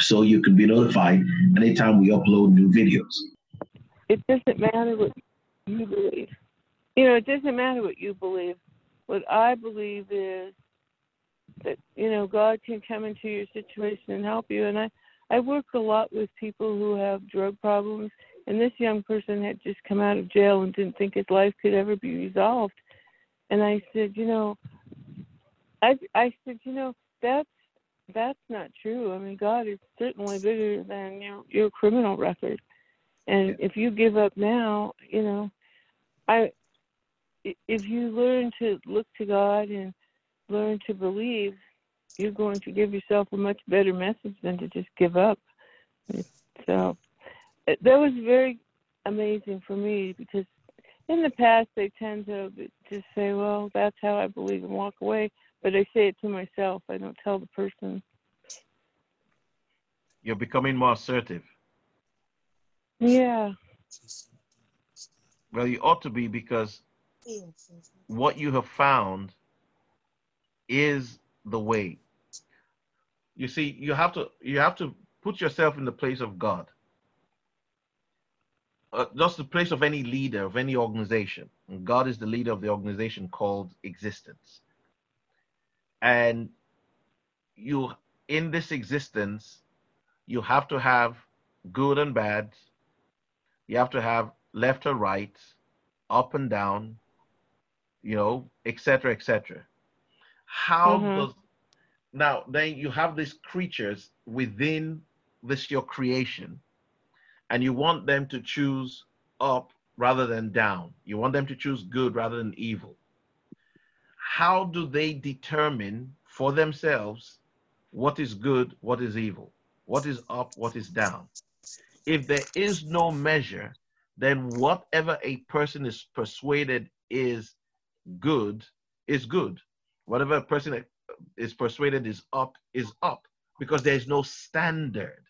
so you can be notified anytime we upload new videos. It doesn't matter what you believe. You know, it doesn't matter what you believe. What I believe is that, you know, God can come into your situation and help you. And I, I work a lot with people who have drug problems. And this young person had just come out of jail and didn't think his life could ever be resolved. And I said, you know, I I said, you know, that's that's not true. I mean, God is certainly bigger than your your criminal record. And if you give up now, you know, I if you learn to look to God and learn to believe, you're going to give yourself a much better message than to just give up. So uh, that was very amazing for me because in the past they tend to just say, "Well, that's how I believe," and walk away. But I say it to myself. I don't tell the person. You're becoming more assertive. Yeah. Well, you ought to be because what you have found is the way. You see, you have to you have to put yourself in the place of God. Uh, just the place of any leader of any organization. And God is the leader of the organization called existence. And you in this existence, you have to have good and bad. You have to have left or right, up and down, you know, etc., etc. How mm-hmm. does now then you have these creatures within this your creation, and you want them to choose up rather than down. You want them to choose good rather than evil. How do they determine for themselves what is good, what is evil, what is up, what is down? If there is no measure, then whatever a person is persuaded is good is good. Whatever a person is persuaded is up is up because there is no standard.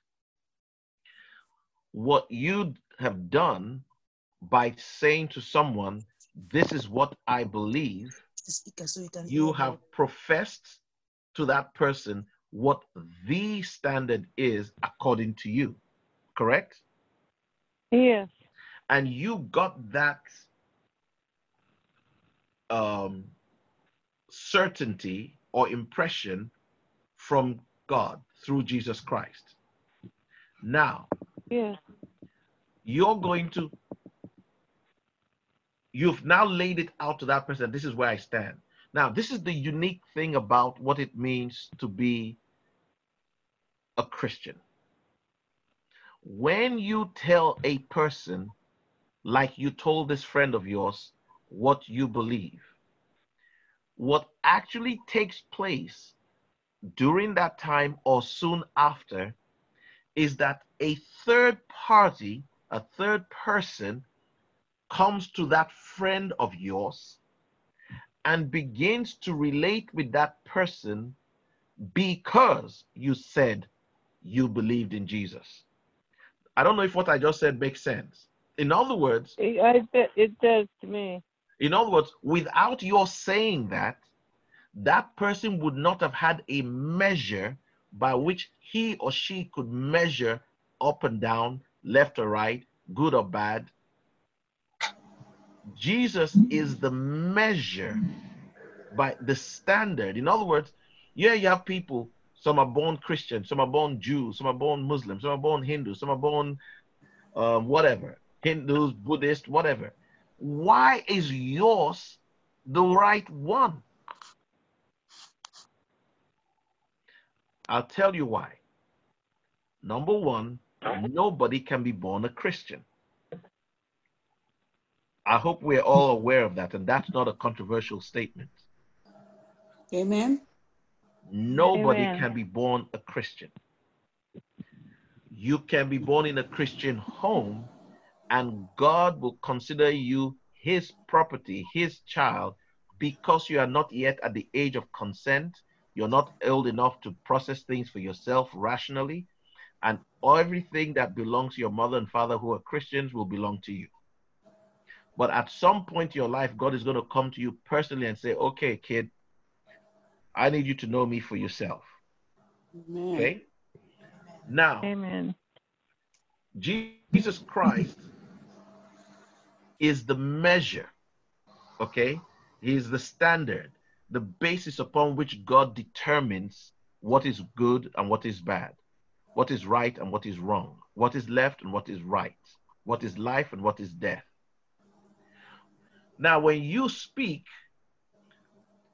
What you have done by saying to someone, This is what I believe, you have professed to that person what the standard is according to you. Correct? Yes. And you got that um, certainty or impression from God through Jesus Christ. Now, yeah. you're going to, you've now laid it out to that person. This is where I stand. Now, this is the unique thing about what it means to be a Christian. When you tell a person, like you told this friend of yours, what you believe, what actually takes place during that time or soon after is that a third party, a third person, comes to that friend of yours and begins to relate with that person because you said you believed in Jesus. I don't know if what I just said makes sense. In other words, it does to me. In other words, without your saying that, that person would not have had a measure by which he or she could measure up and down, left or right, good or bad. Jesus is the measure by the standard. In other words, yeah, you have people, some are born Christian, some are born Jews, some are born Muslims, some are born Hindus, some are born um, whatever, Hindus, Buddhists, whatever. Why is yours the right one? I'll tell you why. Number one, nobody can be born a Christian. I hope we're all aware of that, and that's not a controversial statement. Amen. Nobody Amen. can be born a Christian. You can be born in a Christian home, and God will consider you his property, his child, because you are not yet at the age of consent. You're not old enough to process things for yourself rationally. And everything that belongs to your mother and father who are Christians will belong to you. But at some point in your life, God is going to come to you personally and say, okay, kid, I need you to know me for yourself. Amen. Okay? Now, Amen. Jesus Christ is the measure, okay? He is the standard, the basis upon which God determines what is good and what is bad, what is right and what is wrong, what is left and what is right, what is life and what is death. Now, when you speak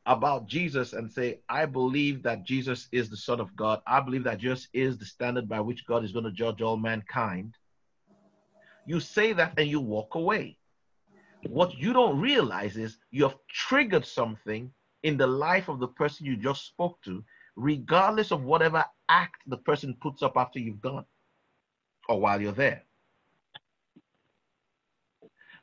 about Jesus and say, I believe that Jesus is the Son of God, I believe that Jesus is the standard by which God is going to judge all mankind, you say that and you walk away. What you don't realize is you have triggered something in the life of the person you just spoke to, regardless of whatever act the person puts up after you've gone or while you're there.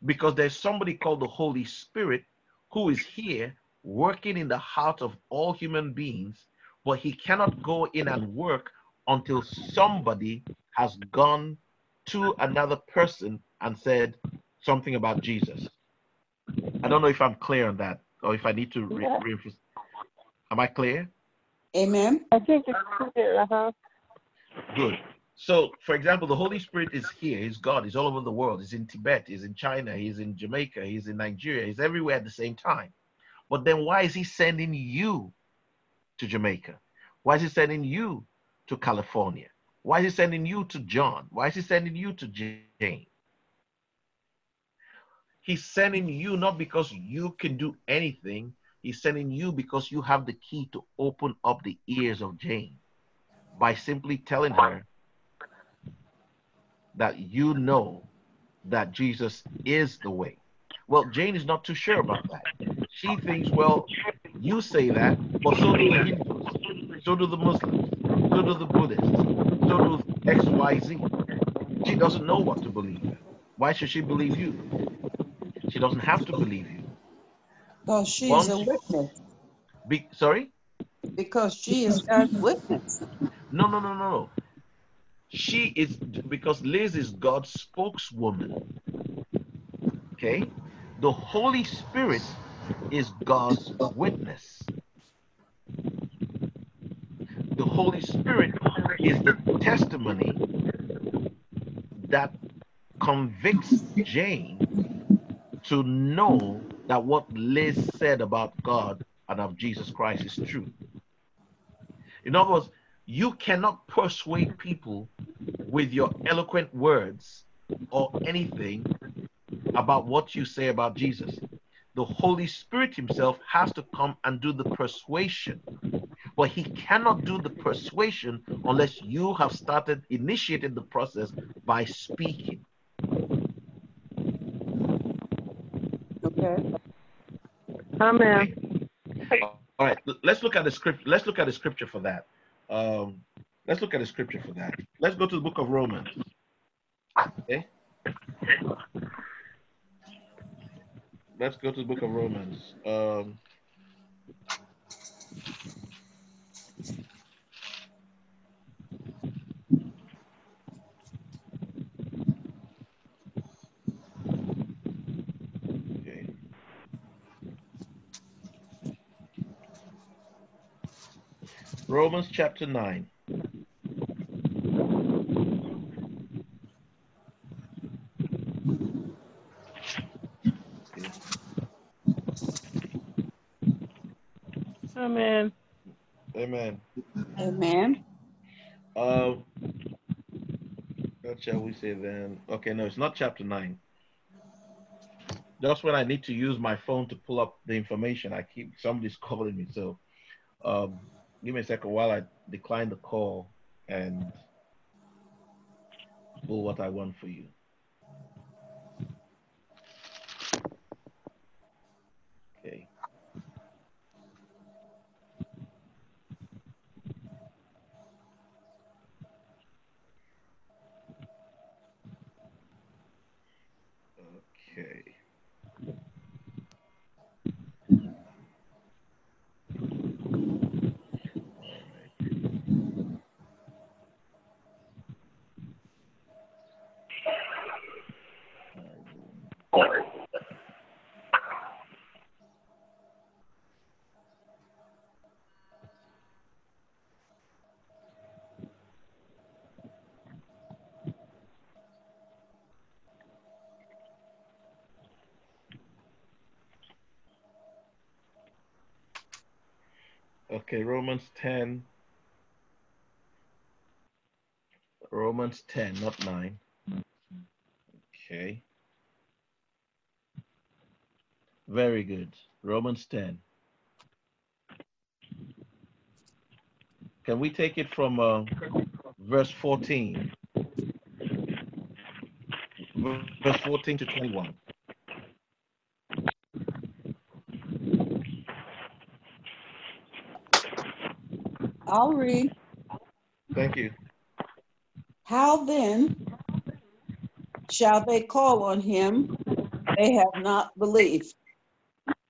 Because there's somebody called the Holy Spirit who is here working in the heart of all human beings, but he cannot go in and work until somebody has gone to another person and said something about Jesus. I don't know if I'm clear on that or if I need to re- reinforce. Am I clear? Amen. I think it's clear. Uh-huh. Good. So, for example, the Holy Spirit is here. He's God. He's all over the world. He's in Tibet. He's in China. He's in Jamaica. He's in Nigeria. He's everywhere at the same time. But then why is he sending you to Jamaica? Why is he sending you to California? Why is he sending you to John? Why is he sending you to Jane? He's sending you not because you can do anything. He's sending you because you have the key to open up the ears of Jane by simply telling her that you know that Jesus is the way. Well, Jane is not too sure about that. She thinks, well, you say that, but so do the Hindus, so do the Muslims, so do the Buddhists, so do XYZ. She doesn't know what to believe. Why should she believe you? She doesn't have to believe you. Because she's Once, a witness. Be, sorry? Because she is God's witness. No, no, no, no, no. She is because Liz is God's spokeswoman. Okay? The Holy Spirit is God's witness. The Holy Spirit is the testimony that convicts Jane to know that what Liz said about God and of Jesus Christ is true. In other words, you cannot persuade people with your eloquent words or anything about what you say about Jesus. The Holy Spirit Himself has to come and do the persuasion. But He cannot do the persuasion unless you have started, initiated the process by speaking. Okay. Amen. All right. Let's look at the script. Let's look at the scripture for that. Um, let's look at the scripture for that. Let's go to the book of Romans. Okay. let's go to the book of Romans. Um, okay. Romans chapter 9. Amen. Amen. Amen. Um, what shall we say then? Okay, no, it's not chapter 9. Just when I need to use my phone to pull up the information, I keep somebody's calling me. So um, give me a second while I decline the call and pull what I want for you. Okay, Romans 10. Romans 10, not 9. Okay. Very good. Romans 10. Can we take it from uh, verse 14? Verse 14 to 21. I'll read. Thank you. How then shall they call on him they have not believed?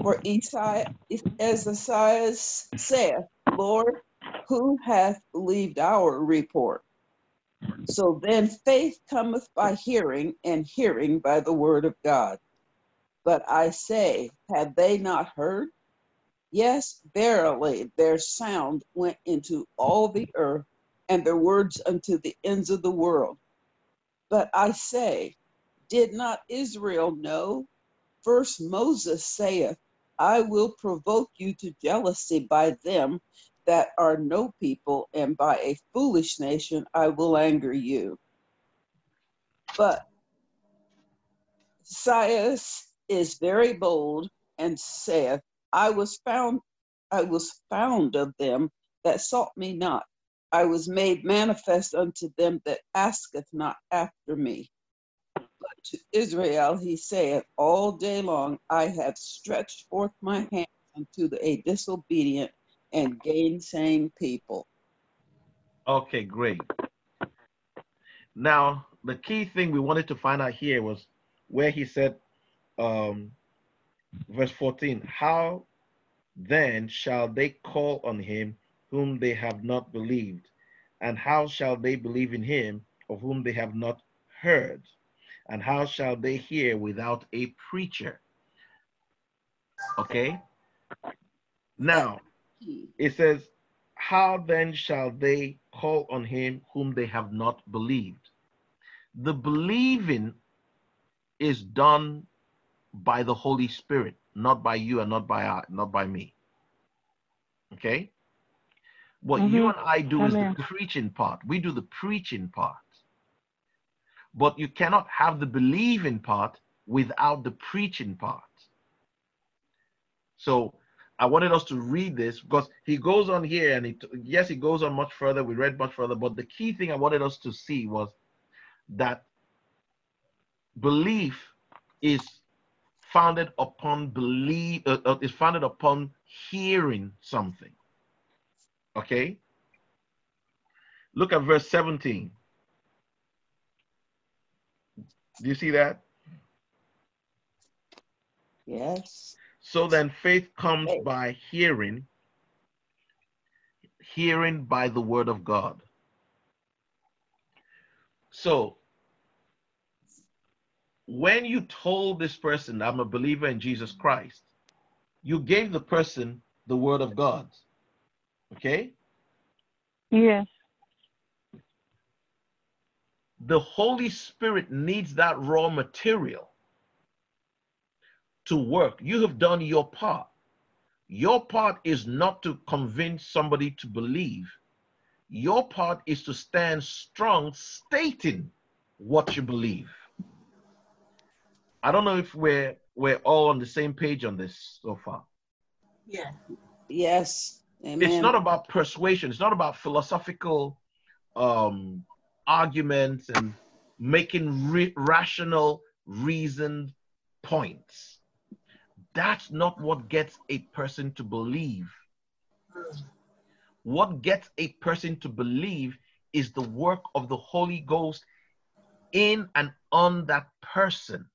For Isaiah, saith, Lord, who hath believed our report? So then faith cometh by hearing, and hearing by the word of God. But I say, have they not heard? Yes, verily, their sound went into all the earth, and their words unto the ends of the world. But I say, did not Israel know? First Moses saith, I will provoke you to jealousy by them that are no people, and by a foolish nation I will anger you. But Esaias is very bold and saith, I was found, I was found of them that sought me not. I was made manifest unto them that asketh not after me. To Israel he saith, All day long I have stretched forth my hand unto a disobedient and gainsaying people. Okay, great. Now, the key thing we wanted to find out here was where he said, um, verse 14, how then shall they call on him whom they have not believed? And how shall they believe in him of whom they have not heard? And how shall they hear without a preacher? Okay. Now, it says, How then shall they call on him whom they have not believed? The believing is done by the Holy Spirit, not by you and not by I, not by me. Okay? What Mhm. you and I do is the preaching part. We do the preaching part. But you cannot have the believing part without the preaching part. So I wanted us to read this because he goes on here and it yes, he goes on much further. We read much further, but the key thing I wanted us to see was that belief is founded upon believe uh, uh, is founded upon hearing something. Okay? Look at verse 17. Do you see that? Yes. So then faith comes Faith. by hearing, hearing by the word of God. So when you told this person, I'm a believer in Jesus Christ, you gave the person the word of God. Okay? Yes. The Holy Spirit needs that raw material to work. You have done your part. Your part is not to convince somebody to believe. Your part is to stand strong, stating what you believe. I don't know if we're we're all on the same page on this so far. Yeah. Yes. Amen. It's not about persuasion. It's not about philosophical um, arguments and making re- rational, reasoned points. That's not what gets a person to believe. What gets a person to believe is the work of the Holy Ghost in and on that person.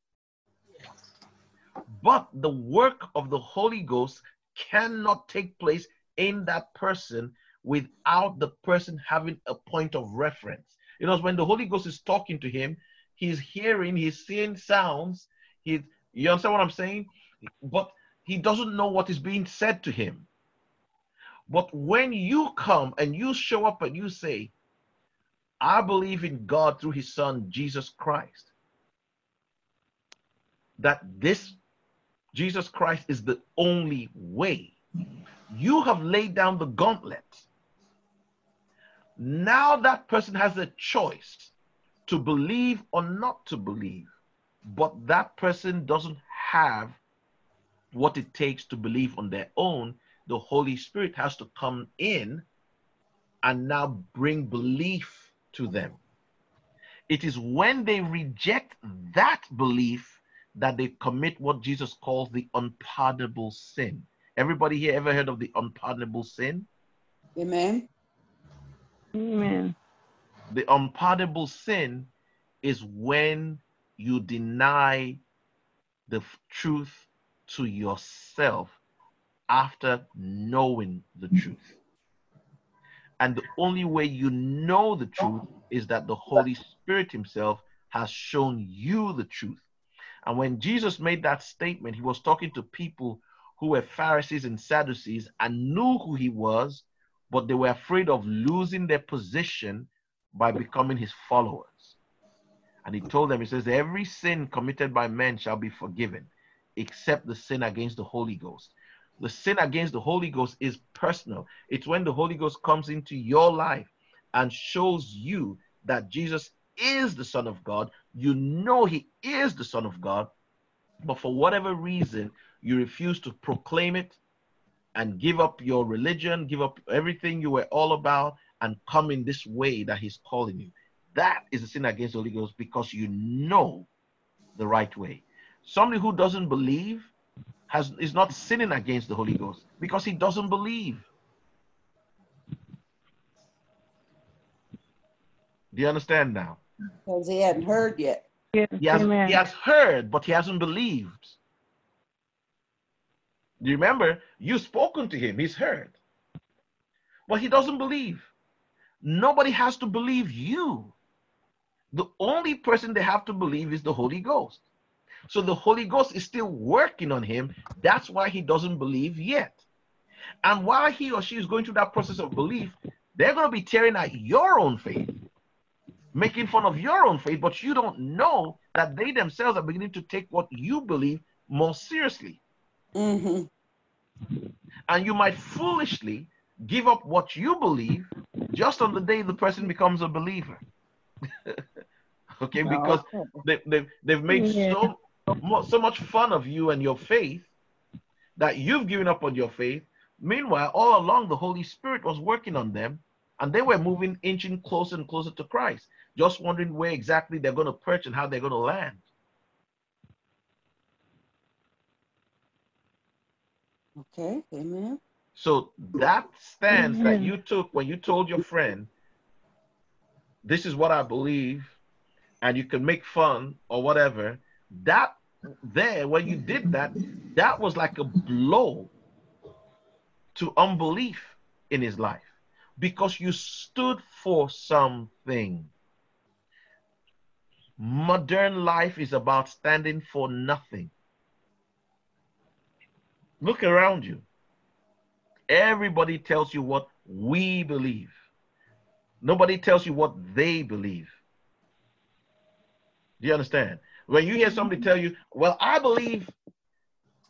But the work of the Holy Ghost cannot take place in that person without the person having a point of reference. You know, when the Holy Ghost is talking to him, he's hearing, he's seeing sounds. He, you understand what I'm saying? But he doesn't know what is being said to him. But when you come and you show up and you say, I believe in God through his son, Jesus Christ, that this Jesus Christ is the only way. You have laid down the gauntlet. Now that person has a choice to believe or not to believe, but that person doesn't have what it takes to believe on their own. The Holy Spirit has to come in and now bring belief to them. It is when they reject that belief that they commit what Jesus calls the unpardonable sin. Everybody here ever heard of the unpardonable sin? Amen. Amen. The unpardonable sin is when you deny the truth to yourself after knowing the truth. And the only way you know the truth is that the Holy Spirit Himself has shown you the truth. And when Jesus made that statement, He was talking to people who were Pharisees and Sadducees and knew who He was, but they were afraid of losing their position by becoming His followers. And He told them, He says, Every sin committed by men shall be forgiven, except the sin against the Holy Ghost the sin against the Holy Ghost is personal. It's when the Holy Ghost comes into your life and shows you that Jesus is the Son of God. You know He is the Son of God, but for whatever reason, you refuse to proclaim it and give up your religion, give up everything you were all about, and come in this way that He's calling you. That is a sin against the Holy Ghost because you know the right way. Somebody who doesn't believe has is not sinning against the Holy Ghost because he doesn't believe. Do you understand now? Because he hadn't heard yet. Yes. He has, he has heard, but he hasn't believed. You remember? You've spoken to him, he's heard. But he doesn't believe. Nobody has to believe you. The only person they have to believe is the Holy Ghost. So the Holy Ghost is still working on him. That's why he doesn't believe yet. And while he or she is going through that process of belief, they're going to be tearing at your own faith, making fun of your own faith, but you don't know that they themselves are beginning to take what you believe more seriously. Hmm And you might foolishly give up what you believe just on the day the person becomes a believer. okay, because they, they've, they've made Yeah. so, so much fun of you and your faith that you've given up on your faith. Meanwhile, all along, the Holy Spirit was working on them and they were moving, inching closer and closer to Christ, just wondering where exactly they're going to perch and how they're going to land. Okay, amen. So that stance that you took when you told your friend, this is what I believe, and you can make fun or whatever, that there, when you did that, that was like a blow to unbelief in his life because you stood for something. Modern life is about standing for nothing. Look around you. Everybody tells you what we believe. Nobody tells you what they believe. Do you understand? When you hear somebody tell you, well, I believe,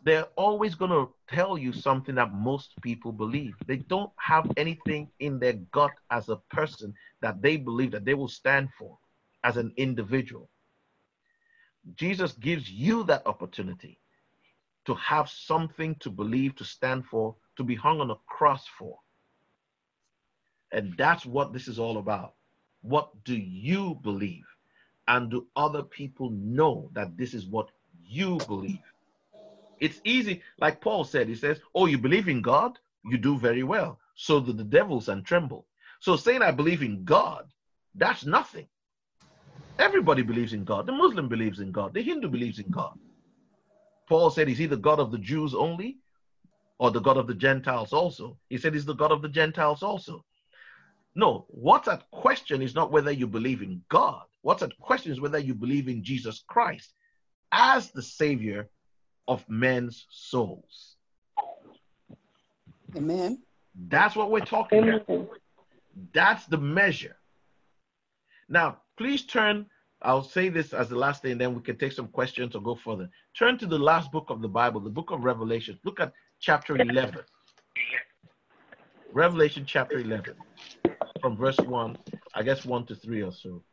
they're always going to tell you something that most people believe. They don't have anything in their gut as a person that they believe that they will stand for as an individual. Jesus gives you that opportunity to have something to believe, to stand for, to be hung on a cross for. And that's what this is all about. What do you believe? And do other people know that this is what you believe. It's easy, like Paul said, he says, Oh, you believe in God? You do very well. So do the devils and tremble. So saying I believe in God, that's nothing. Everybody believes in God. The Muslim believes in God. The Hindu believes in God. Paul said, Is he the God of the Jews only or the God of the Gentiles also? He said, He's the God of the Gentiles also. No, what's at question is not whether you believe in God. What's at question is whether you believe in Jesus Christ as the Savior of men's souls. Amen. That's what we're talking Amen. about. That's the measure. Now, please turn. I'll say this as the last thing, then we can take some questions or go further. Turn to the last book of the Bible, the book of Revelation. Look at chapter 11. Revelation chapter 11, from verse 1, I guess 1 to 3 or so.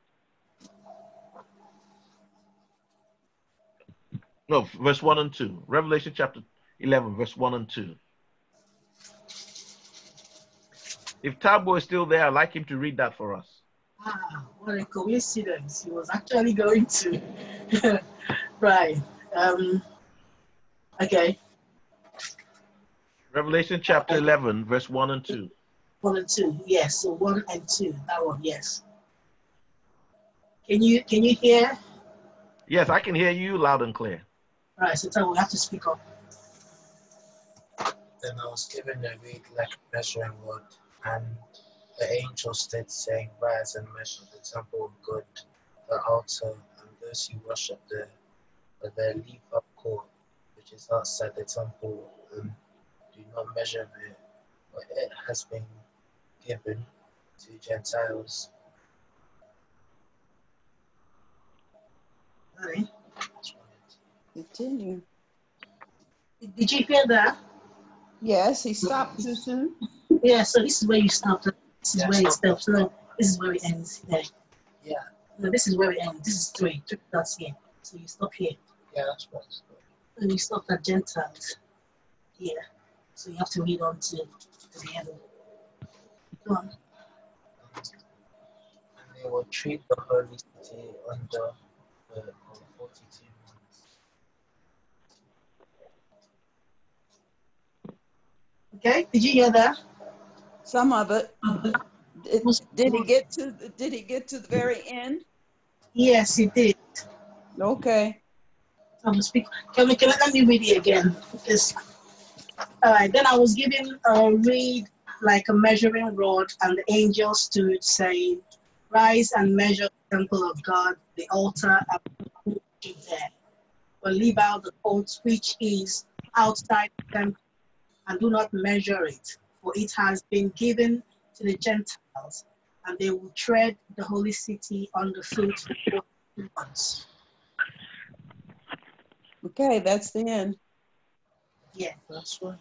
No, verse 1 and 2. Revelation chapter 11, verse 1 and 2. If Tabo is still there, I'd like him to read that for us. Ah, what a coincidence. He was actually going to. right. Um, okay. Revelation chapter 11, verse 1 and 2. One and two. Yes. So one and two. That one. Yes. Can you can you hear? Yes, I can hear you loud and clear. Right. So tell we have to speak up. Then I was given a reed like a measuring rod, and the angel stood saying, Rise and measure the temple of God, the altar, and those who worship there, but they leave up court, which is outside the temple, and do not measure it, for it has been given to Gentiles. Right. Continue. Did you hear that? Yes, he stopped too soon. Yeah. So this is where you stopped. This is Yeah, where it stop. stops. No, this is where it ends. Yeah. Yeah, No, this is where it ends. This is three. Three dots here. So you stop here. yeah, that's right. and you stop at Gentiles here. So you have to read on to, to the end. Go on. And they will treat the holy city under the uh, 42 months. Okay, did you hear that? Some of it. Did, did he get to? the- Did he get to the very end? Yes, he did. Okay. I'm speak. Can we, can, let me read it again. Because, all right, then I was given a reed like a measuring rod, and the angel stood saying, Rise and measure the temple of God, the altar, and there. But leave out the court which is outside the temple, and do not measure it, for it has been given to the Gentiles, and they will tread the holy city underfoot for 40 months. Okay, that's the end. Yeah. That's right.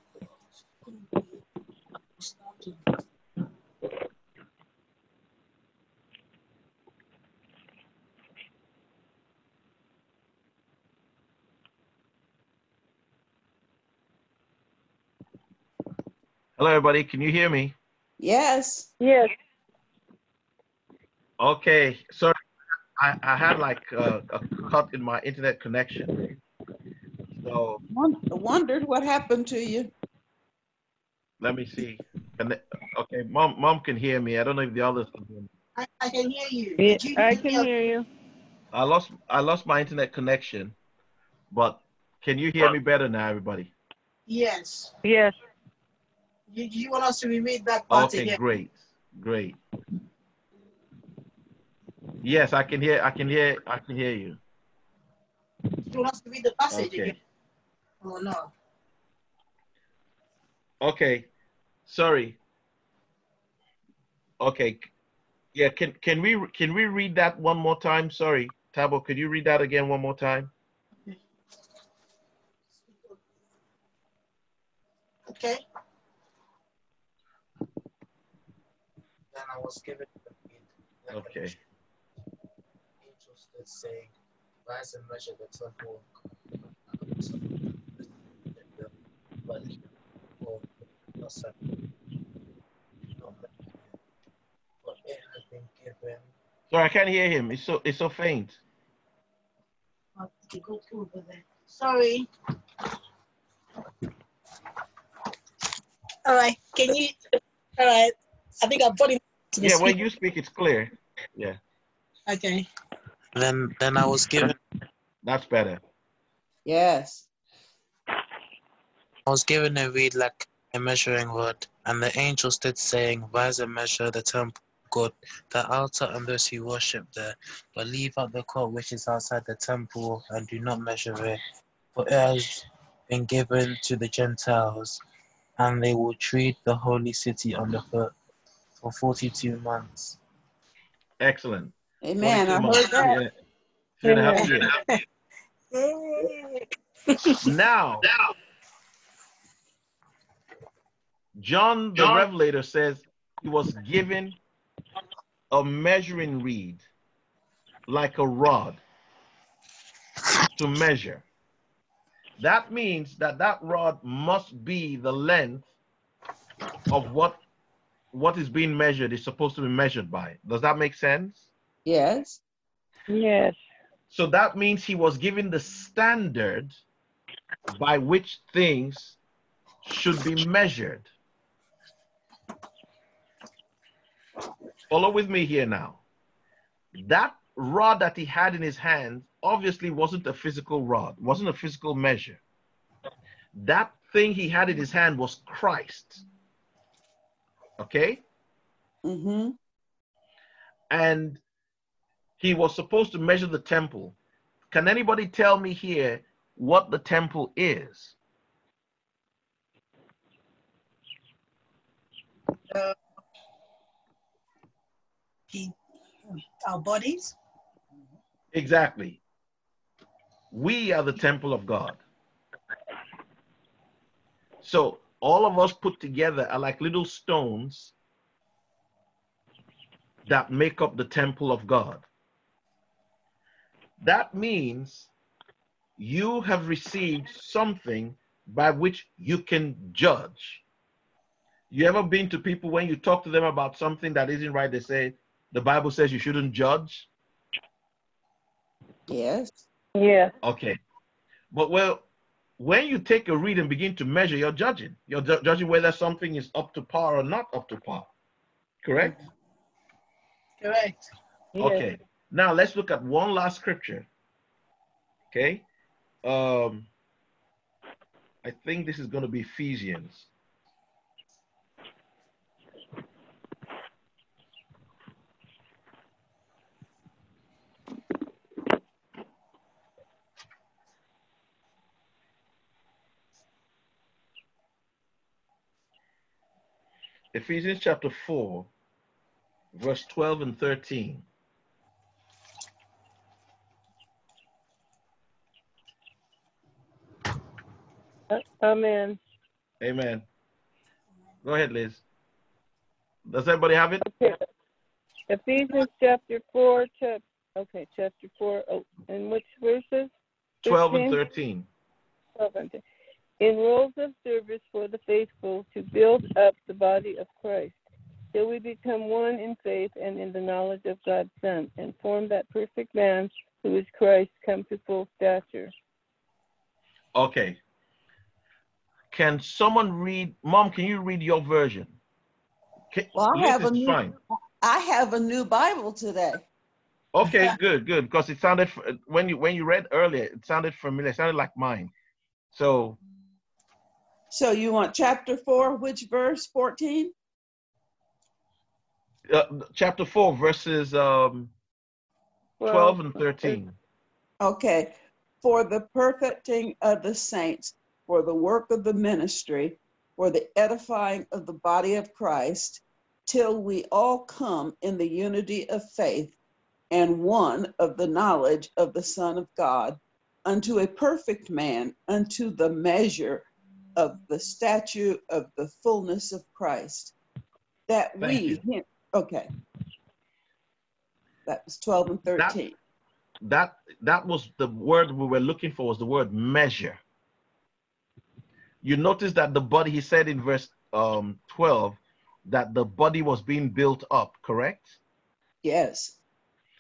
Hello, everybody. Can you hear me? Yes. Yes. Okay. Sorry, I, I had like a, a cut in my internet connection. So Won- Wondered what happened to you. let me see. Can they- okay, mom, mom can hear me. I don't know if the others can hear me. I, I can hear you. Yeah, you I can me? hear you. I lost I lost my internet connection, but can you hear me better now, everybody? Yes. Yes. You, you want us to reread that part Okay, again? great, great. Yes, I can hear. I can hear. I can hear you. You want us to read the passage Okay. again? Oh no. Okay, sorry. Okay, yeah. Can can we can we read that one more time? Sorry, Tabo. Could you read that again one more time? Okay. I was given the reed. Okay. measuring Angel stood saying, Rise and measure the temple of God, but leave for yourself. Not it, has been given Sorry, I can't hear him. It's so it's so faint. Okay, go go over there. Sorry. All right. Can you? All right. I think I'm putting. To the Yeah, when you speak, it's clear. Yeah, Okay. Then then I was given that's better. Yes. I was given a reed like a measuring rod, and the angel stood saying, Rise and measure the temple of God, the altar and those who worship there, but leave out the court which is outside the temple, and do not measure it, for it has been given to the Gentiles, and they will treat the holy city underfoot for forty-two months. Excellent. Amen. I 42 heard that. Yeah. Three and a half years. Yay. Now, John the John- Revelator says he was given a measuring reed like a rod to measure. That means that that rod must be the length of what what is being measured is supposed to be measured by. Does that make sense? Yes. Yes. So that means he was given the standard by which things should be measured. Follow with me here now. That rod that he had in his hand obviously wasn't a physical rod, wasn't a physical measure. That thing he had in his hand was Christ. Okay? Mm-hmm. and he was supposed to measure the temple. Can anybody tell me here what the temple is? He, our bodies. Exactly. We are the temple of God. So all of us put together are like little stones that make up the temple of God. That means you have received something by which you can judge. You ever been to people when you talk to them about something that isn't right, they say, the Bible says you shouldn't judge? Yes. Yes. Okay. But well, when you take a reed and begin to measure, you're judging. You're ju- judging whether something is up to par or not up to par. Correct? Correct. yes. Okay. Now let's look at one last scripture. Okay. Um I think this is going to be Ephesians. Ephesians chapter 4, verse 12 and 13. Uh, Amen. Amen. Go ahead, Liz. Does everybody have it? Okay. Ephesians chapter four, chap, okay, chapter four, oh, and which verses? 12 and 13? 13. Twelve and 13. In roles of service for the faithful to build up the body of Christ, till we become one in faith and in the knowledge of God's Son, and form that perfect man who is Christ, come to full stature. Okay. Can someone read? Mom, can you read your version? Can, Well, I have a new- fine. I have a new Bible today. Okay, good, good. Because it sounded when you when you read earlier, it sounded familiar. It sounded like mine. So So you want chapter four, which verse? 14? uh, chapter four, verses um, twelve and thirteen. Okay. For the perfecting of the saints, for the work of the ministry, for the edifying of the body of Christ, till we all come in the unity of faith and one of the knowledge of the Son of God, unto a perfect man, unto the measure of the statue of the fullness of Christ. That Thank we, okay. That was 12 and 13. That that was the word we were looking for. Was the word measure. You notice that the body. He said in verse um, twelve that the body was being built up. Correct. yes.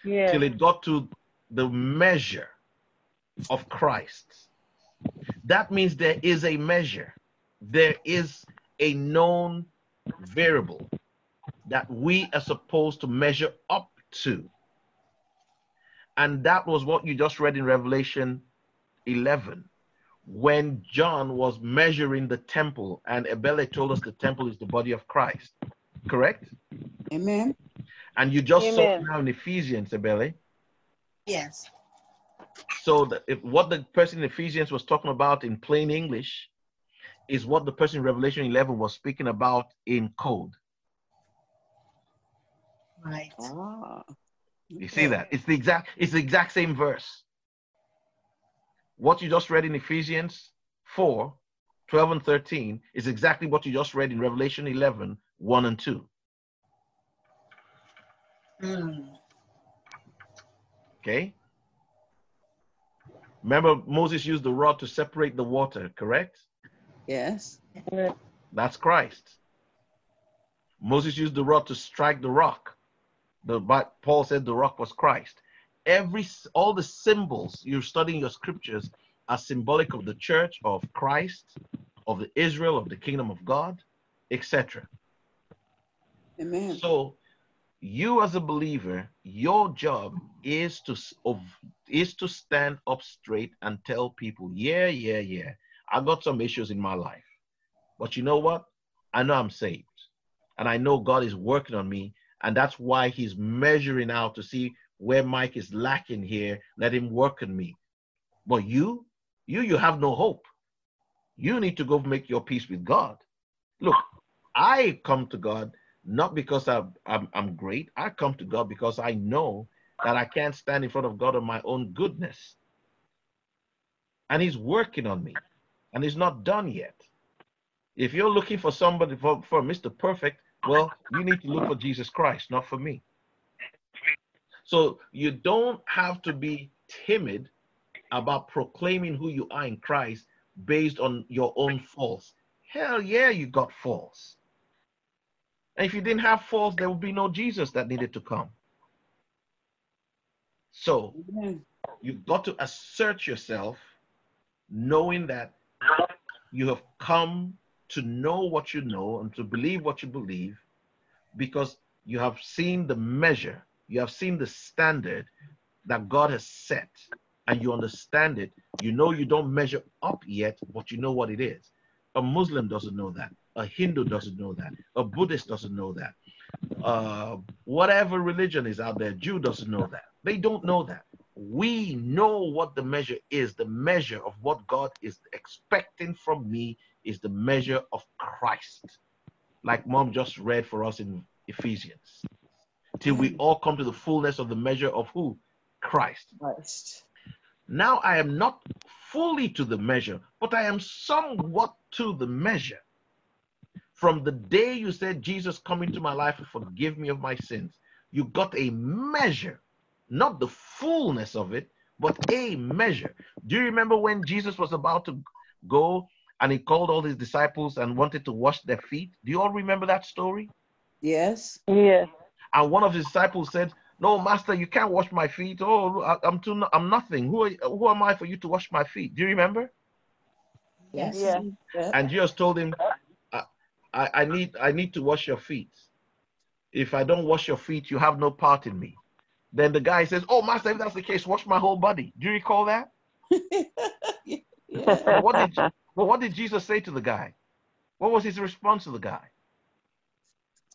Yes. till it got to the measure of Christ. That means there is a measure, there is a known variable that we are supposed to measure up to. And that was what you just read in Revelation 11 when John was measuring the temple, and Ebele told us the temple is the body of Christ. Correct? Amen. And you just saw Amen. it now in Ephesians, Ebele. Yes. So that if what the person in Ephesians was talking about in plain English is what the person in Revelation 11 was speaking about in code. Right. Ah. You see that? It's the exact it's the exact same verse. What you just read in Ephesians 4, 12 and 13 is exactly what you just read in Revelation 11, 1 and 2. Mm. Okay? Remember, Moses used the rod to separate the water, correct? Yes. That's Christ. Moses used the rod to strike the rock. The but Paul said the rock was Christ. Every all the symbols you're studying your scriptures are symbolic of the church, of Christ, of the Israel, of the kingdom of God, etc. Amen. So, you as a believer, your job is to of is to stand up straight and tell people, yeah, yeah, yeah, I got some issues in my life, but you know what? I know I'm saved, and I know God is working on me, and that's why He's measuring out to see where Mike is lacking here. Let Him work on me. But you, you, you have no hope. You need to go make your peace with God. Look, I come to God not because I'm, I'm, I'm great. I come to God because I know that I can't stand in front of God on my own goodness. And He's working on me, and He's not done yet. If you're looking for somebody for, for Mr. Perfect, well, you need to look for Jesus Christ, not for me. So you don't have to be timid about proclaiming who you are in Christ based on your own faults. Hell yeah, you got faults. And if you didn't have faults, there would be no Jesus that needed to come. So you've got to assert yourself, knowing that you have come to know what you know and to believe what you believe because you have seen the measure, you have seen the standard that God has set, and you understand it. You know you don't measure up yet, but you know what it is. A Muslim doesn't know that. A Hindu doesn't know that. A Buddhist doesn't know that. Uh, whatever religion is out there, Jew doesn't know that. They don't know that. We know what the measure is. The measure of what God is expecting from me is the measure of Christ. Like mom just read for us in Ephesians. Till we all come to the fullness of the measure of who? Christ. Christ. Now I am not fully to the measure, but I am somewhat to the measure. From the day you said, Jesus, come into my life and forgive me of my sins, you got a measure, not the fullness of it, but a measure. Do you remember when Jesus was about to go and he called all his disciples and wanted to wash their feet? Do you all remember that story? Yes. Yes. And one of his disciples said, "No, master, you can't wash my feet. Oh, I- I'm too. I'm nothing. Who are, who am I for you to wash my feet?" Do you remember? Yes. Yeah. Yeah. And Jesus told him, I, I, need I need to wash your feet. If I don't wash your feet, you have no part in me. Then the guy says, "Oh, master, if that's the case, wash my whole body." Do you recall that? yeah. What did well, what did Jesus say to the guy? What was his response to the guy?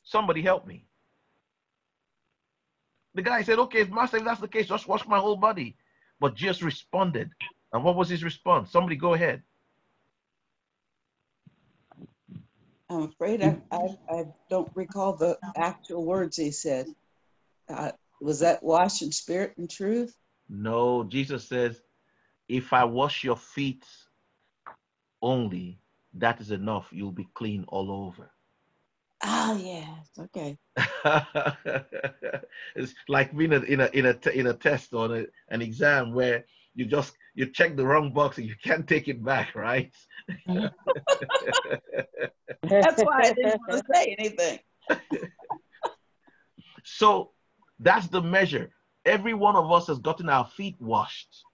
Somebody help me. The guy said, "Okay, if master, if that's the case, just wash my whole body." But Jesus responded, and what was his response? Somebody go ahead. I'm afraid I, I, I don't recall the actual words he said. Uh, was that wash in spirit and truth? No, Jesus says, if I wash your feet only, that is enough. You'll be clean all over. Ah, yes. Okay. it's like being in a, in a in a t- in a test or a, an exam where you just you check the wrong box and you can't take it back, right? That's why I didn't want to say anything. So that's the measure. Every one of us has gotten our feet washed.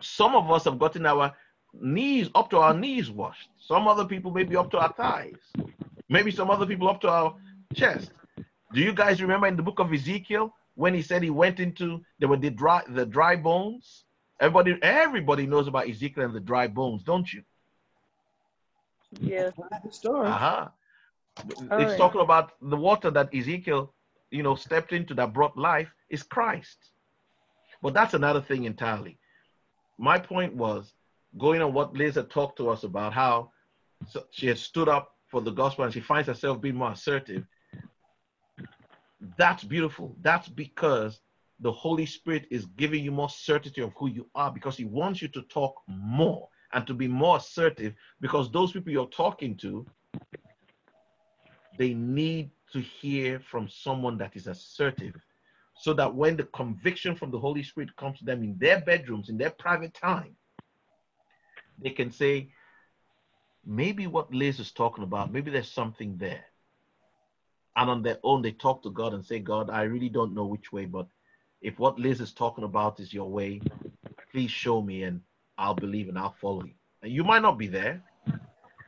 Some of us have gotten our knees up to our knees washed. Some other people maybe up to our thighs. Maybe some other people up to our chest. Do you guys remember in the book of Ezekiel when he said he went into there were the dry the dry bones? Everybody everybody knows about Ezekiel and the dry bones, don't you? Yes. Story. Uh-huh. All it's right. talking about the water that Ezekiel, you know, stepped into that brought life is Christ. But that's another thing entirely. My point was going on what Liz had talked to us about how she had stood up for the gospel and she finds herself being more assertive. That's beautiful. That's because the Holy Spirit is giving you more certainty of who you are because He wants you to talk more and to be more assertive because those people you're talking to they need to hear from someone that is assertive so that when the conviction from the Holy Spirit comes to them in their bedrooms, in their private time, they can say, maybe what Liz is talking about, maybe there's something there. And on their own, they talk to God and say, God, I really don't know which way, but if what Liz is talking about is your way, please show me and I'll believe and I'll follow you. And you might not be there,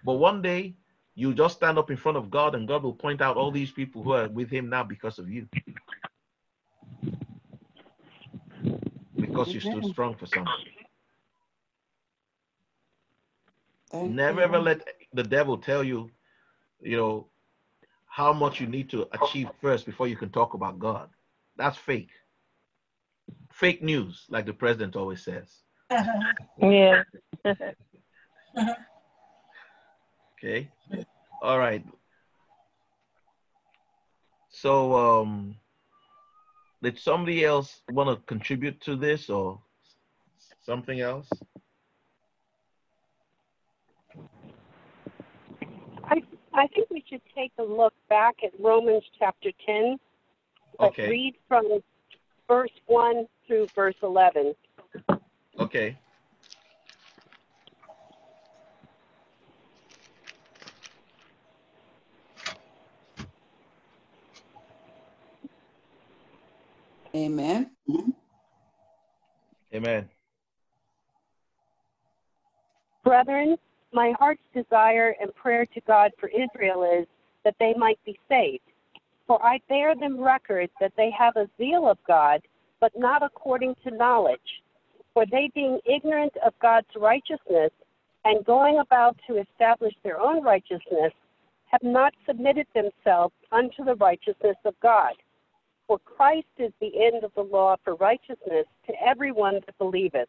but one day you just stand up in front of God and God will point out all these people who are with him now because of you. Because you stood strong for something. Never ever let the devil tell you, you know, how much you need to achieve first before you can talk about God. That's fake. Fake news, like the president always says. Yeah. Okay. All right. So, um, did somebody else want to contribute to this or something else? I, I think we should take a look back at Romans chapter 10, but Okay. read from verse 1 through verse 11. Okay. Amen. Mm-hmm. Amen. Brethren, my heart's desire and prayer to God for Israel is that they might be saved. For I bear them record that they have a zeal of God, but not according to knowledge. For they, being ignorant of God's righteousness and going about to establish their own righteousness, have not submitted themselves unto the righteousness of God. For Christ is the end of the law for righteousness to everyone that believeth.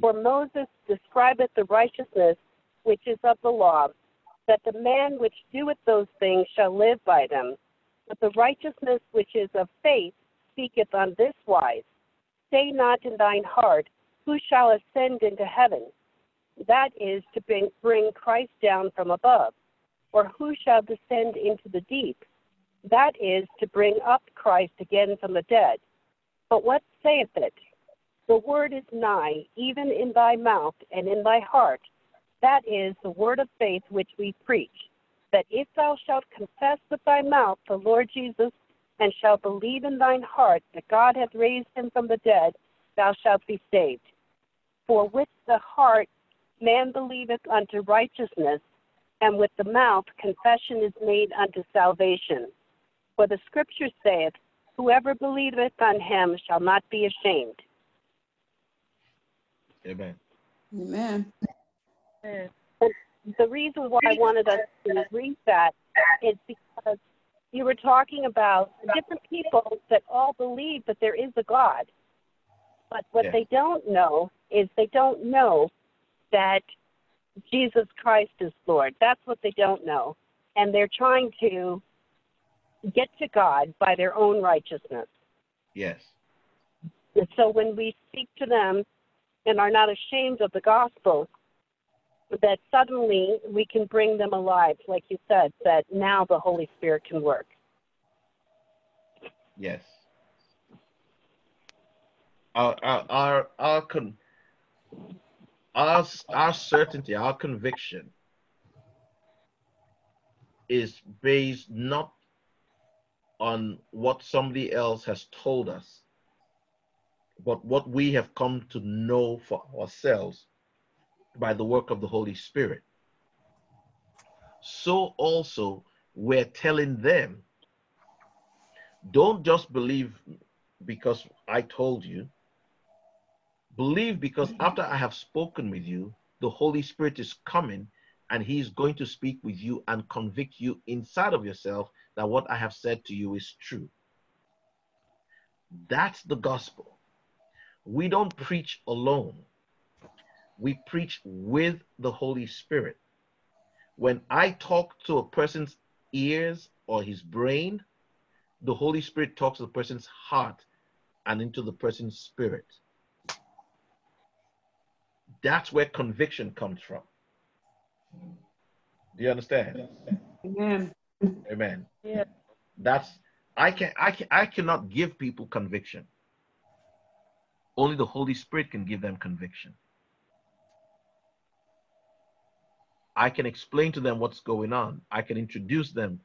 For Moses describeth the righteousness which is of the law, that the man which doeth those things shall live by them. But the righteousness which is of faith speaketh on this wise Say not in thine heart, Who shall ascend into heaven? That is to bring, bring Christ down from above. Or who shall descend into the deep? That is to bring up Christ again from the dead. But what saith it? The word is nigh, even in thy mouth and in thy heart. That is the word of faith which we preach. That if thou shalt confess with thy mouth the Lord Jesus, and shalt believe in thine heart that God hath raised him from the dead, thou shalt be saved. For with the heart man believeth unto righteousness, and with the mouth confession is made unto salvation. For the scripture saith, Whoever believeth on him shall not be ashamed. Amen. Amen. The reason why I wanted us to read that is because you were talking about different people that all believe that there is a God. But what Yeah. they don't know is they don't know that Jesus Christ is Lord. That's what they don't know. And they're trying to get to God by their own righteousness. Yes. And so when we speak to them and are not ashamed of the gospel, that suddenly we can bring them alive, like you said, that now the Holy Spirit can work. Yes. Our our our our con our our certainty, our conviction is based not on what somebody else has told us, but what we have come to know for ourselves by the work of the Holy Spirit. So also we're telling them don't just believe because I told you. Believe because after I have spoken with you, the Holy Spirit is coming and He's going to speak with you and convict you inside of yourself that what I have said to you is true. That's the gospel. We don't preach alone, we preach with the Holy Spirit. When I talk to a person's ears or his brain, the Holy Spirit talks to the person's heart and into the person's spirit. That's where conviction comes from. Do you understand? Amen. Amen. Yeah. That's I can I can I cannot give people conviction. Only the Holy Spirit can give them conviction. I can explain to them what's going on. I can introduce them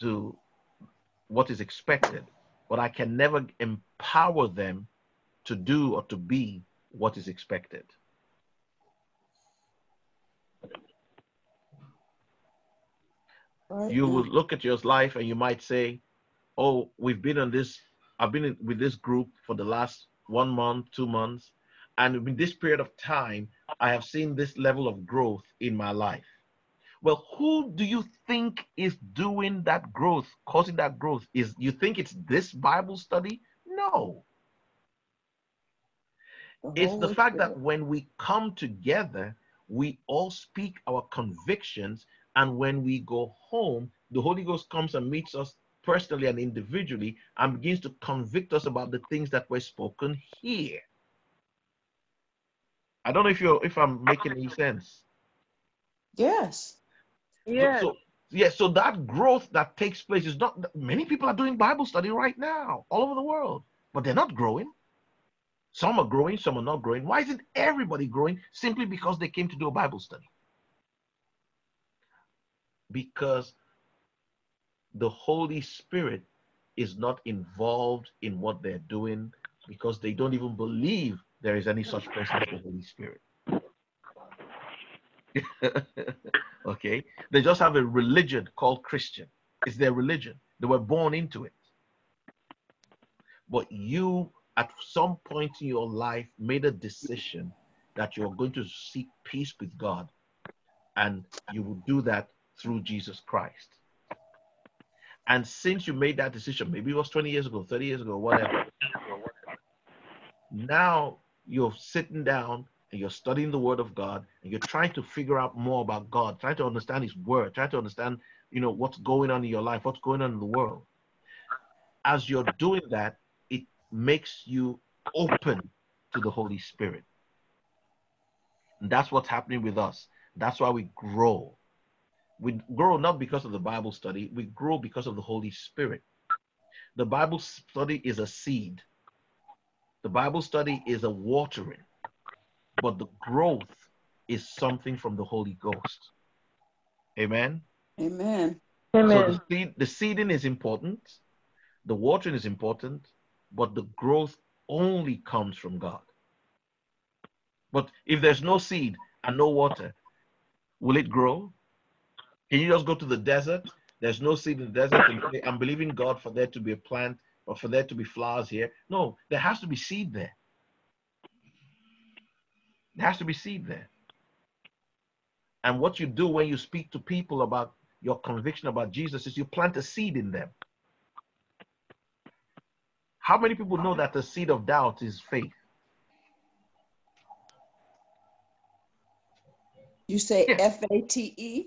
to what is expected, but I can never empower them to do or to be what is expected. You will look at your life and you might say, Oh, we've been on this, I've been with this group for the last one month, two months, and in this period of time, I have seen this level of growth in my life. Well, who do you think is doing that growth, causing that growth? Is you think it's this Bible study? No. It's the fact that when we come together, we all speak our convictions, and when we go home, the Holy Ghost comes and meets us personally and individually and begins to convict us about the things that were spoken here. I don't know if you're if I'm making any sense. Yes. So- Yes. So, yeah, so that growth that takes place is not many people are doing Bible study right now all over the world, but they're not growing. Some are growing, some are not growing. Why isn't everybody growing? Simply because they came to do a Bible study. Because the Holy Spirit is not involved in what they're doing because they don't even believe there is any such person as the Holy Spirit. okay? They just have a religion called Christian. It's their religion. They were born into it. But you, at some point in your life, made a decision that you're going to seek peace with God. And you will do that through Jesus Christ. And since you made that decision, maybe it was 20 years ago, 30 years ago, whatever, now you're sitting down and you're studying the word of God and you're trying to figure out more about God, trying to understand his word, trying to understand, you know, what's going on in your life, what's going on in the world. As you're doing that, it makes you open to the Holy Spirit. And that's what's happening with us. That's why we grow. We grow not because of the Bible study, we grow because of the Holy Spirit. The Bible study is a seed. The Bible study is a watering, but the growth is something from the Holy Ghost. Amen. Amen. So Amen. the, seed, the seeding is important, the watering is important, but the growth only comes from God. But if there's no seed and no water, will it grow? Can you just go to the desert? There's no seed in the desert and say, I'm believing God for there to be a plant or for there to be flowers here. No, there has to be seed there. There has to be seed there. And what you do when you speak to people about your conviction about Jesus is you plant a seed in them. How many people know that the seed of doubt is faith? You say Yeah. F A T E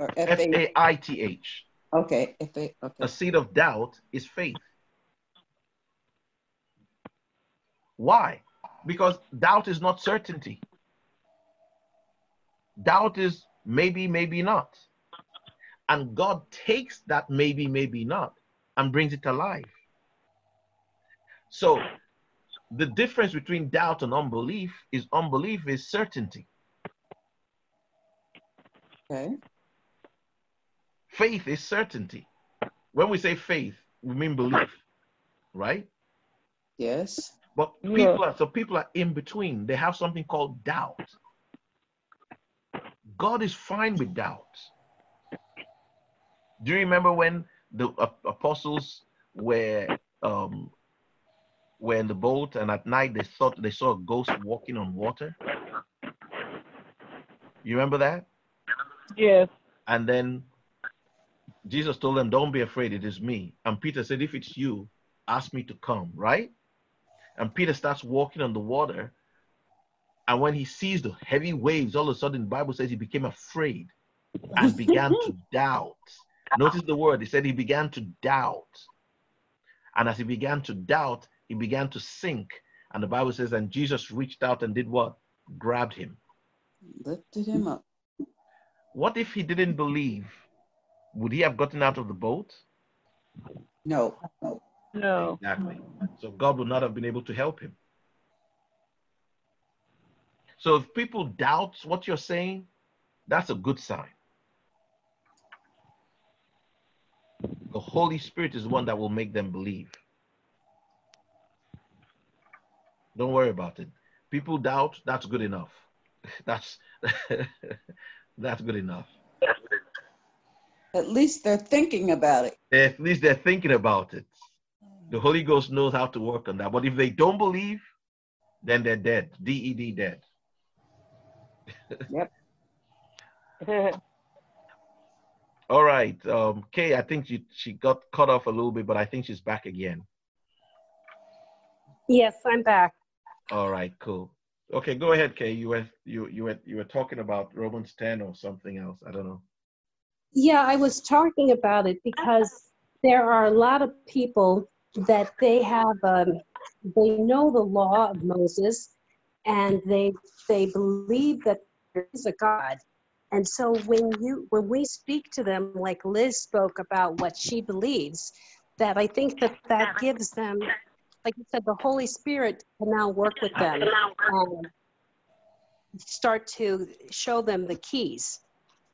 or F A? A I T H. Okay, F A. A Okay. seed of doubt is faith. Why? Because doubt is not certainty. Doubt is maybe, maybe not. And God takes that maybe, maybe not and brings it alive. So the difference between doubt and unbelief is unbelief is certainty. Okay. Faith is certainty. When we say faith, we mean belief, right? Yes. But Yeah. people are so people are in between. They have something called doubt. God is fine with doubt. Do you remember when the apostles were um, were in the boat and at night they thought they saw a ghost walking on water? You remember that? Yes. And then Jesus told them, Don't be afraid, it is me. And Peter said, If it's you, ask me to come, right? And Peter starts walking on the water. And when he sees the heavy waves, all of a sudden the Bible says he became afraid and began to doubt. Notice the word, he said he began to doubt. And as he began to doubt, he began to sink. And the Bible says, and Jesus reached out and did what? Grabbed him. Lifted him up. What if he didn't believe? Would he have gotten out of the boat? No, no. No. Exactly. Mm-hmm. So God would not have been able to help him. So if people doubt what you're saying, that's a good sign. The Holy Spirit is one that will make them believe. Don't worry about it. People doubt, that's good enough. That's that's good enough. At least they're thinking about it. At least they're thinking about it. The Holy Ghost knows how to work on that. But if they don't believe, then they're dead. D E D dead. yep. All right. Um, Kay, I think she, she got cut off a little bit, but I think she's back again. Yes, I'm back. All right, cool. Okay, go ahead, Kay. You were you you were you were talking about Romans 10 or something else. I don't know. Yeah, I was talking about it because there are a lot of people that they have um, they know the law of Moses and they they believe that there is a God. And so when you when we speak to them like Liz spoke about what she believes, that I think that that gives them like you said the Holy Spirit can now work with them and start to show them the keys.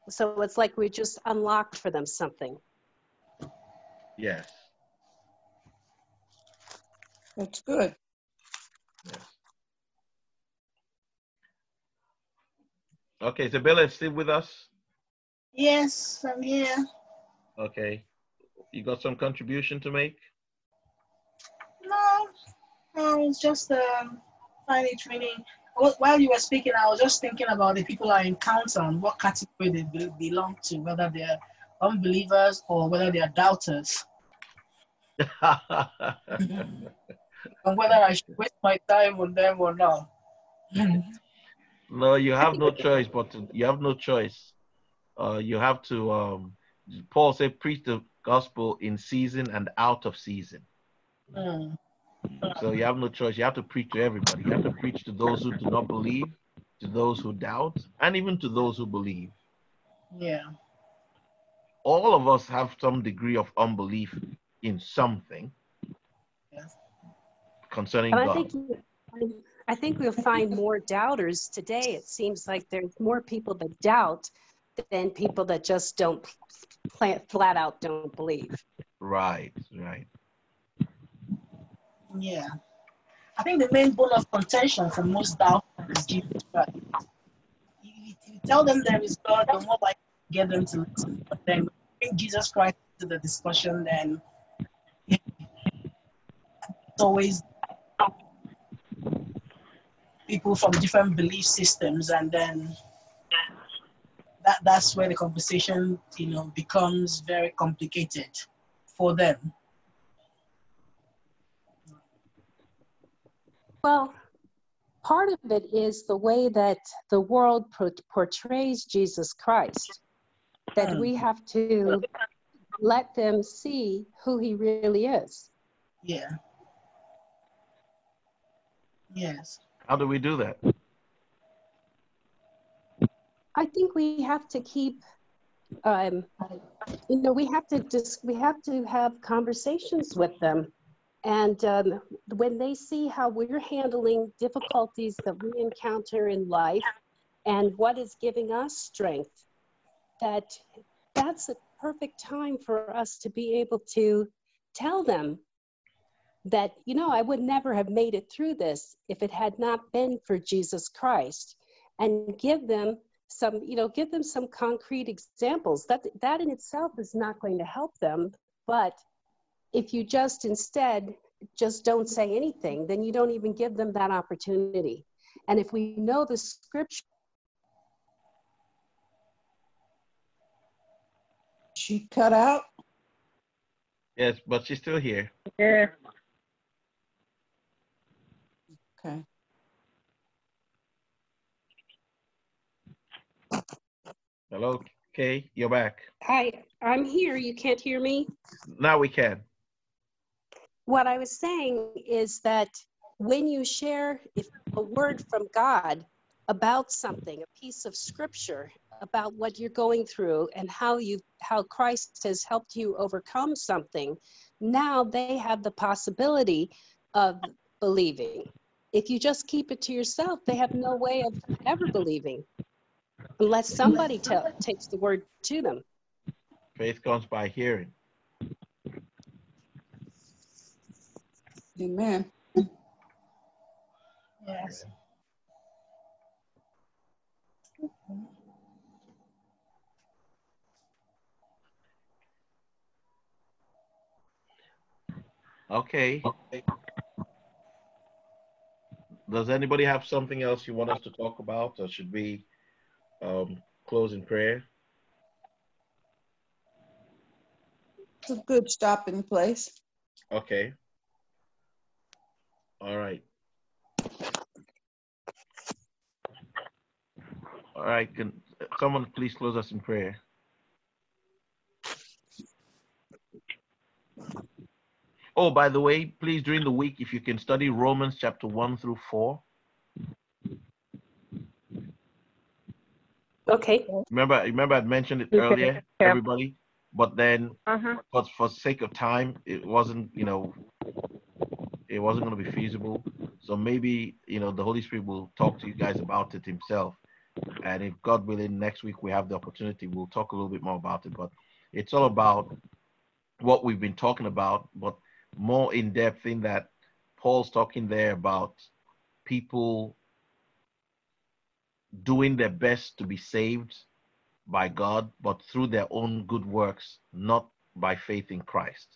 So it's like we just unlocked for them something. Yes. That's good. Yes. Okay, Isabella is still with us. Yes, I'm here. Okay. You got some contribution to make? No, I was just um, find training. While you were speaking, I was just thinking about the people I encounter and what category they belong to, whether they're unbelievers or whether they are doubters, and whether I should waste my time on them or not. no, you have no choice, but to, you have no choice. Uh, you have to. Um, Paul said, preach the gospel in season and out of season. Mm. So you have no choice. You have to preach to everybody. You have to preach to those who do not believe, to those who doubt, and even to those who believe. Yeah. All of us have some degree of unbelief in something. Concerning But I think you- I think we'll find more doubters today. It seems like there's more people that doubt than people that just don't plant, flat out don't believe. Right, right. Yeah. I think the main bone of contention for most doubters is Jesus Christ. You, you tell them there is God, the more likely you get them to listen. But then bring Jesus Christ into the discussion, then it's always people from different belief systems, and then that, that's where the conversation, you know, becomes very complicated for them. Well, part of it is the way that the world portrays Jesus Christ, that we hmm. have to let them see who he really is. Yeah. Yes. How do we do that? I think we have to keep, um, you know, we have to just we have to have conversations with them, and um, when they see how we're handling difficulties that we encounter in life, and what is giving us strength, that that's a perfect time for us to be able to tell them that you know I would never have made it through this if it had not been for Jesus Christ, and give them some, you know, give them some concrete examples. That that in itself is not going to help them, but if you just instead just don't say anything, then you don't even give them that opportunity. And if we know the scripture She cut out? Yes, but she's still here. Yeah. Okay. Hello, Kay, you're back. Hi, I'm here. You can't hear me. Now we can. What I was saying is that when you share a word from God about something, a piece of scripture about what you're going through and how you how Christ has helped you overcome something, now they have the possibility of believing. If you just keep it to yourself, they have no way of ever believing unless somebody tell, takes the word to them. Faith comes by hearing. Amen. Yes. Okay. Does anybody have something else you want us to talk about, or should we um, close in prayer? It's a good stopping place. Okay. All right. All right. Can someone please close us in prayer? Oh, by the way, please during the week, if you can study Romans chapter 1 through 4. Okay. Remember, remember I'd mentioned it earlier, everybody, but then Uh-huh. but for sake of time, it wasn't, you know, it wasn't going to be feasible. So maybe, you know, the Holy Spirit will talk to you guys about it himself. And if God willing, next week we have the opportunity, we'll talk a little bit more about it. But it's all about what we've been talking about, but more in depth in that Paul's talking there about people doing their best to be saved by God, but through their own good works, not by faith in Christ.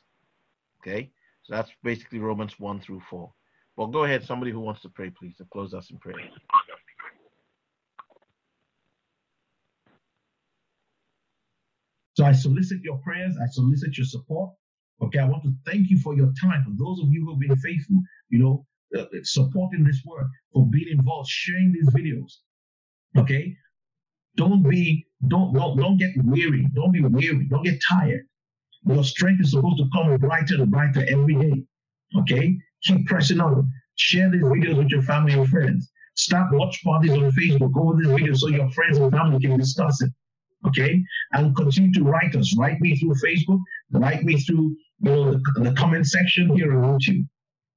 Okay? So that's basically Romans 1 through 4. Well, go ahead, somebody who wants to pray, please, to close us in prayer. So I solicit your prayers, I solicit your support. Okay, I want to thank you for your time. For those of you who have been faithful, you know, uh, supporting this work, for being involved, sharing these videos. Okay, don't be, don't, don't, don't get weary. Don't be weary. Don't get tired. Your strength is supposed to come brighter and brighter every day. Okay, keep pressing on. Share these videos with your family and friends. Start watch parties on Facebook Go over this video so your friends and family can discuss it okay and continue to write us write me through facebook write me through you know the, the comment section here on youtube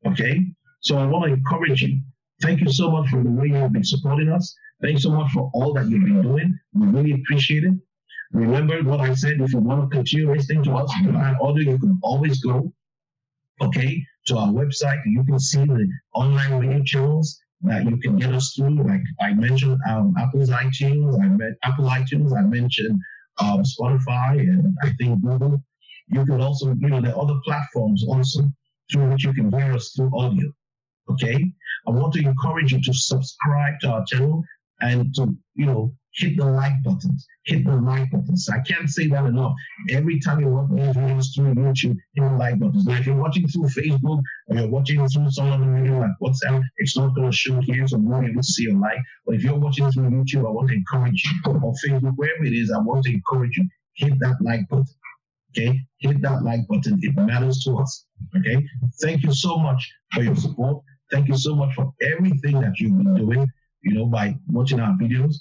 okay? So i want to encourage you. Thank you so much for the way you have been supporting us. Thanks so much for all that you've been doing. We really appreciate it. Remember what i said if you want to continue listening to us via audio you can always go okay to our website. You can see the online radio channels that you can get us through. Like I mentioned, um, Apple's iTunes, I met Apple iTunes, I mentioned um, Spotify, and I think Google. You can also, you know, there are other platforms also through which you can hear us through audio. Okay, I want to encourage you to subscribe to our channel and to, you know, hit the like buttons. Hit the like buttons. I can't say that enough. Every time you watch these videos through YouTube, hit the like buttons. Now, if you're watching through Facebook or you're watching through some other video like WhatsApp, it's not going to show here, so be able to see your like. But if you're watching through YouTube, I want to encourage you, or Facebook, wherever it is, I want to encourage you, hit that like button. Okay, hit that like button. It matters to us. Okay, thank you so much for your support. Thank you so much for everything that you've been doing. You know, by watching our videos.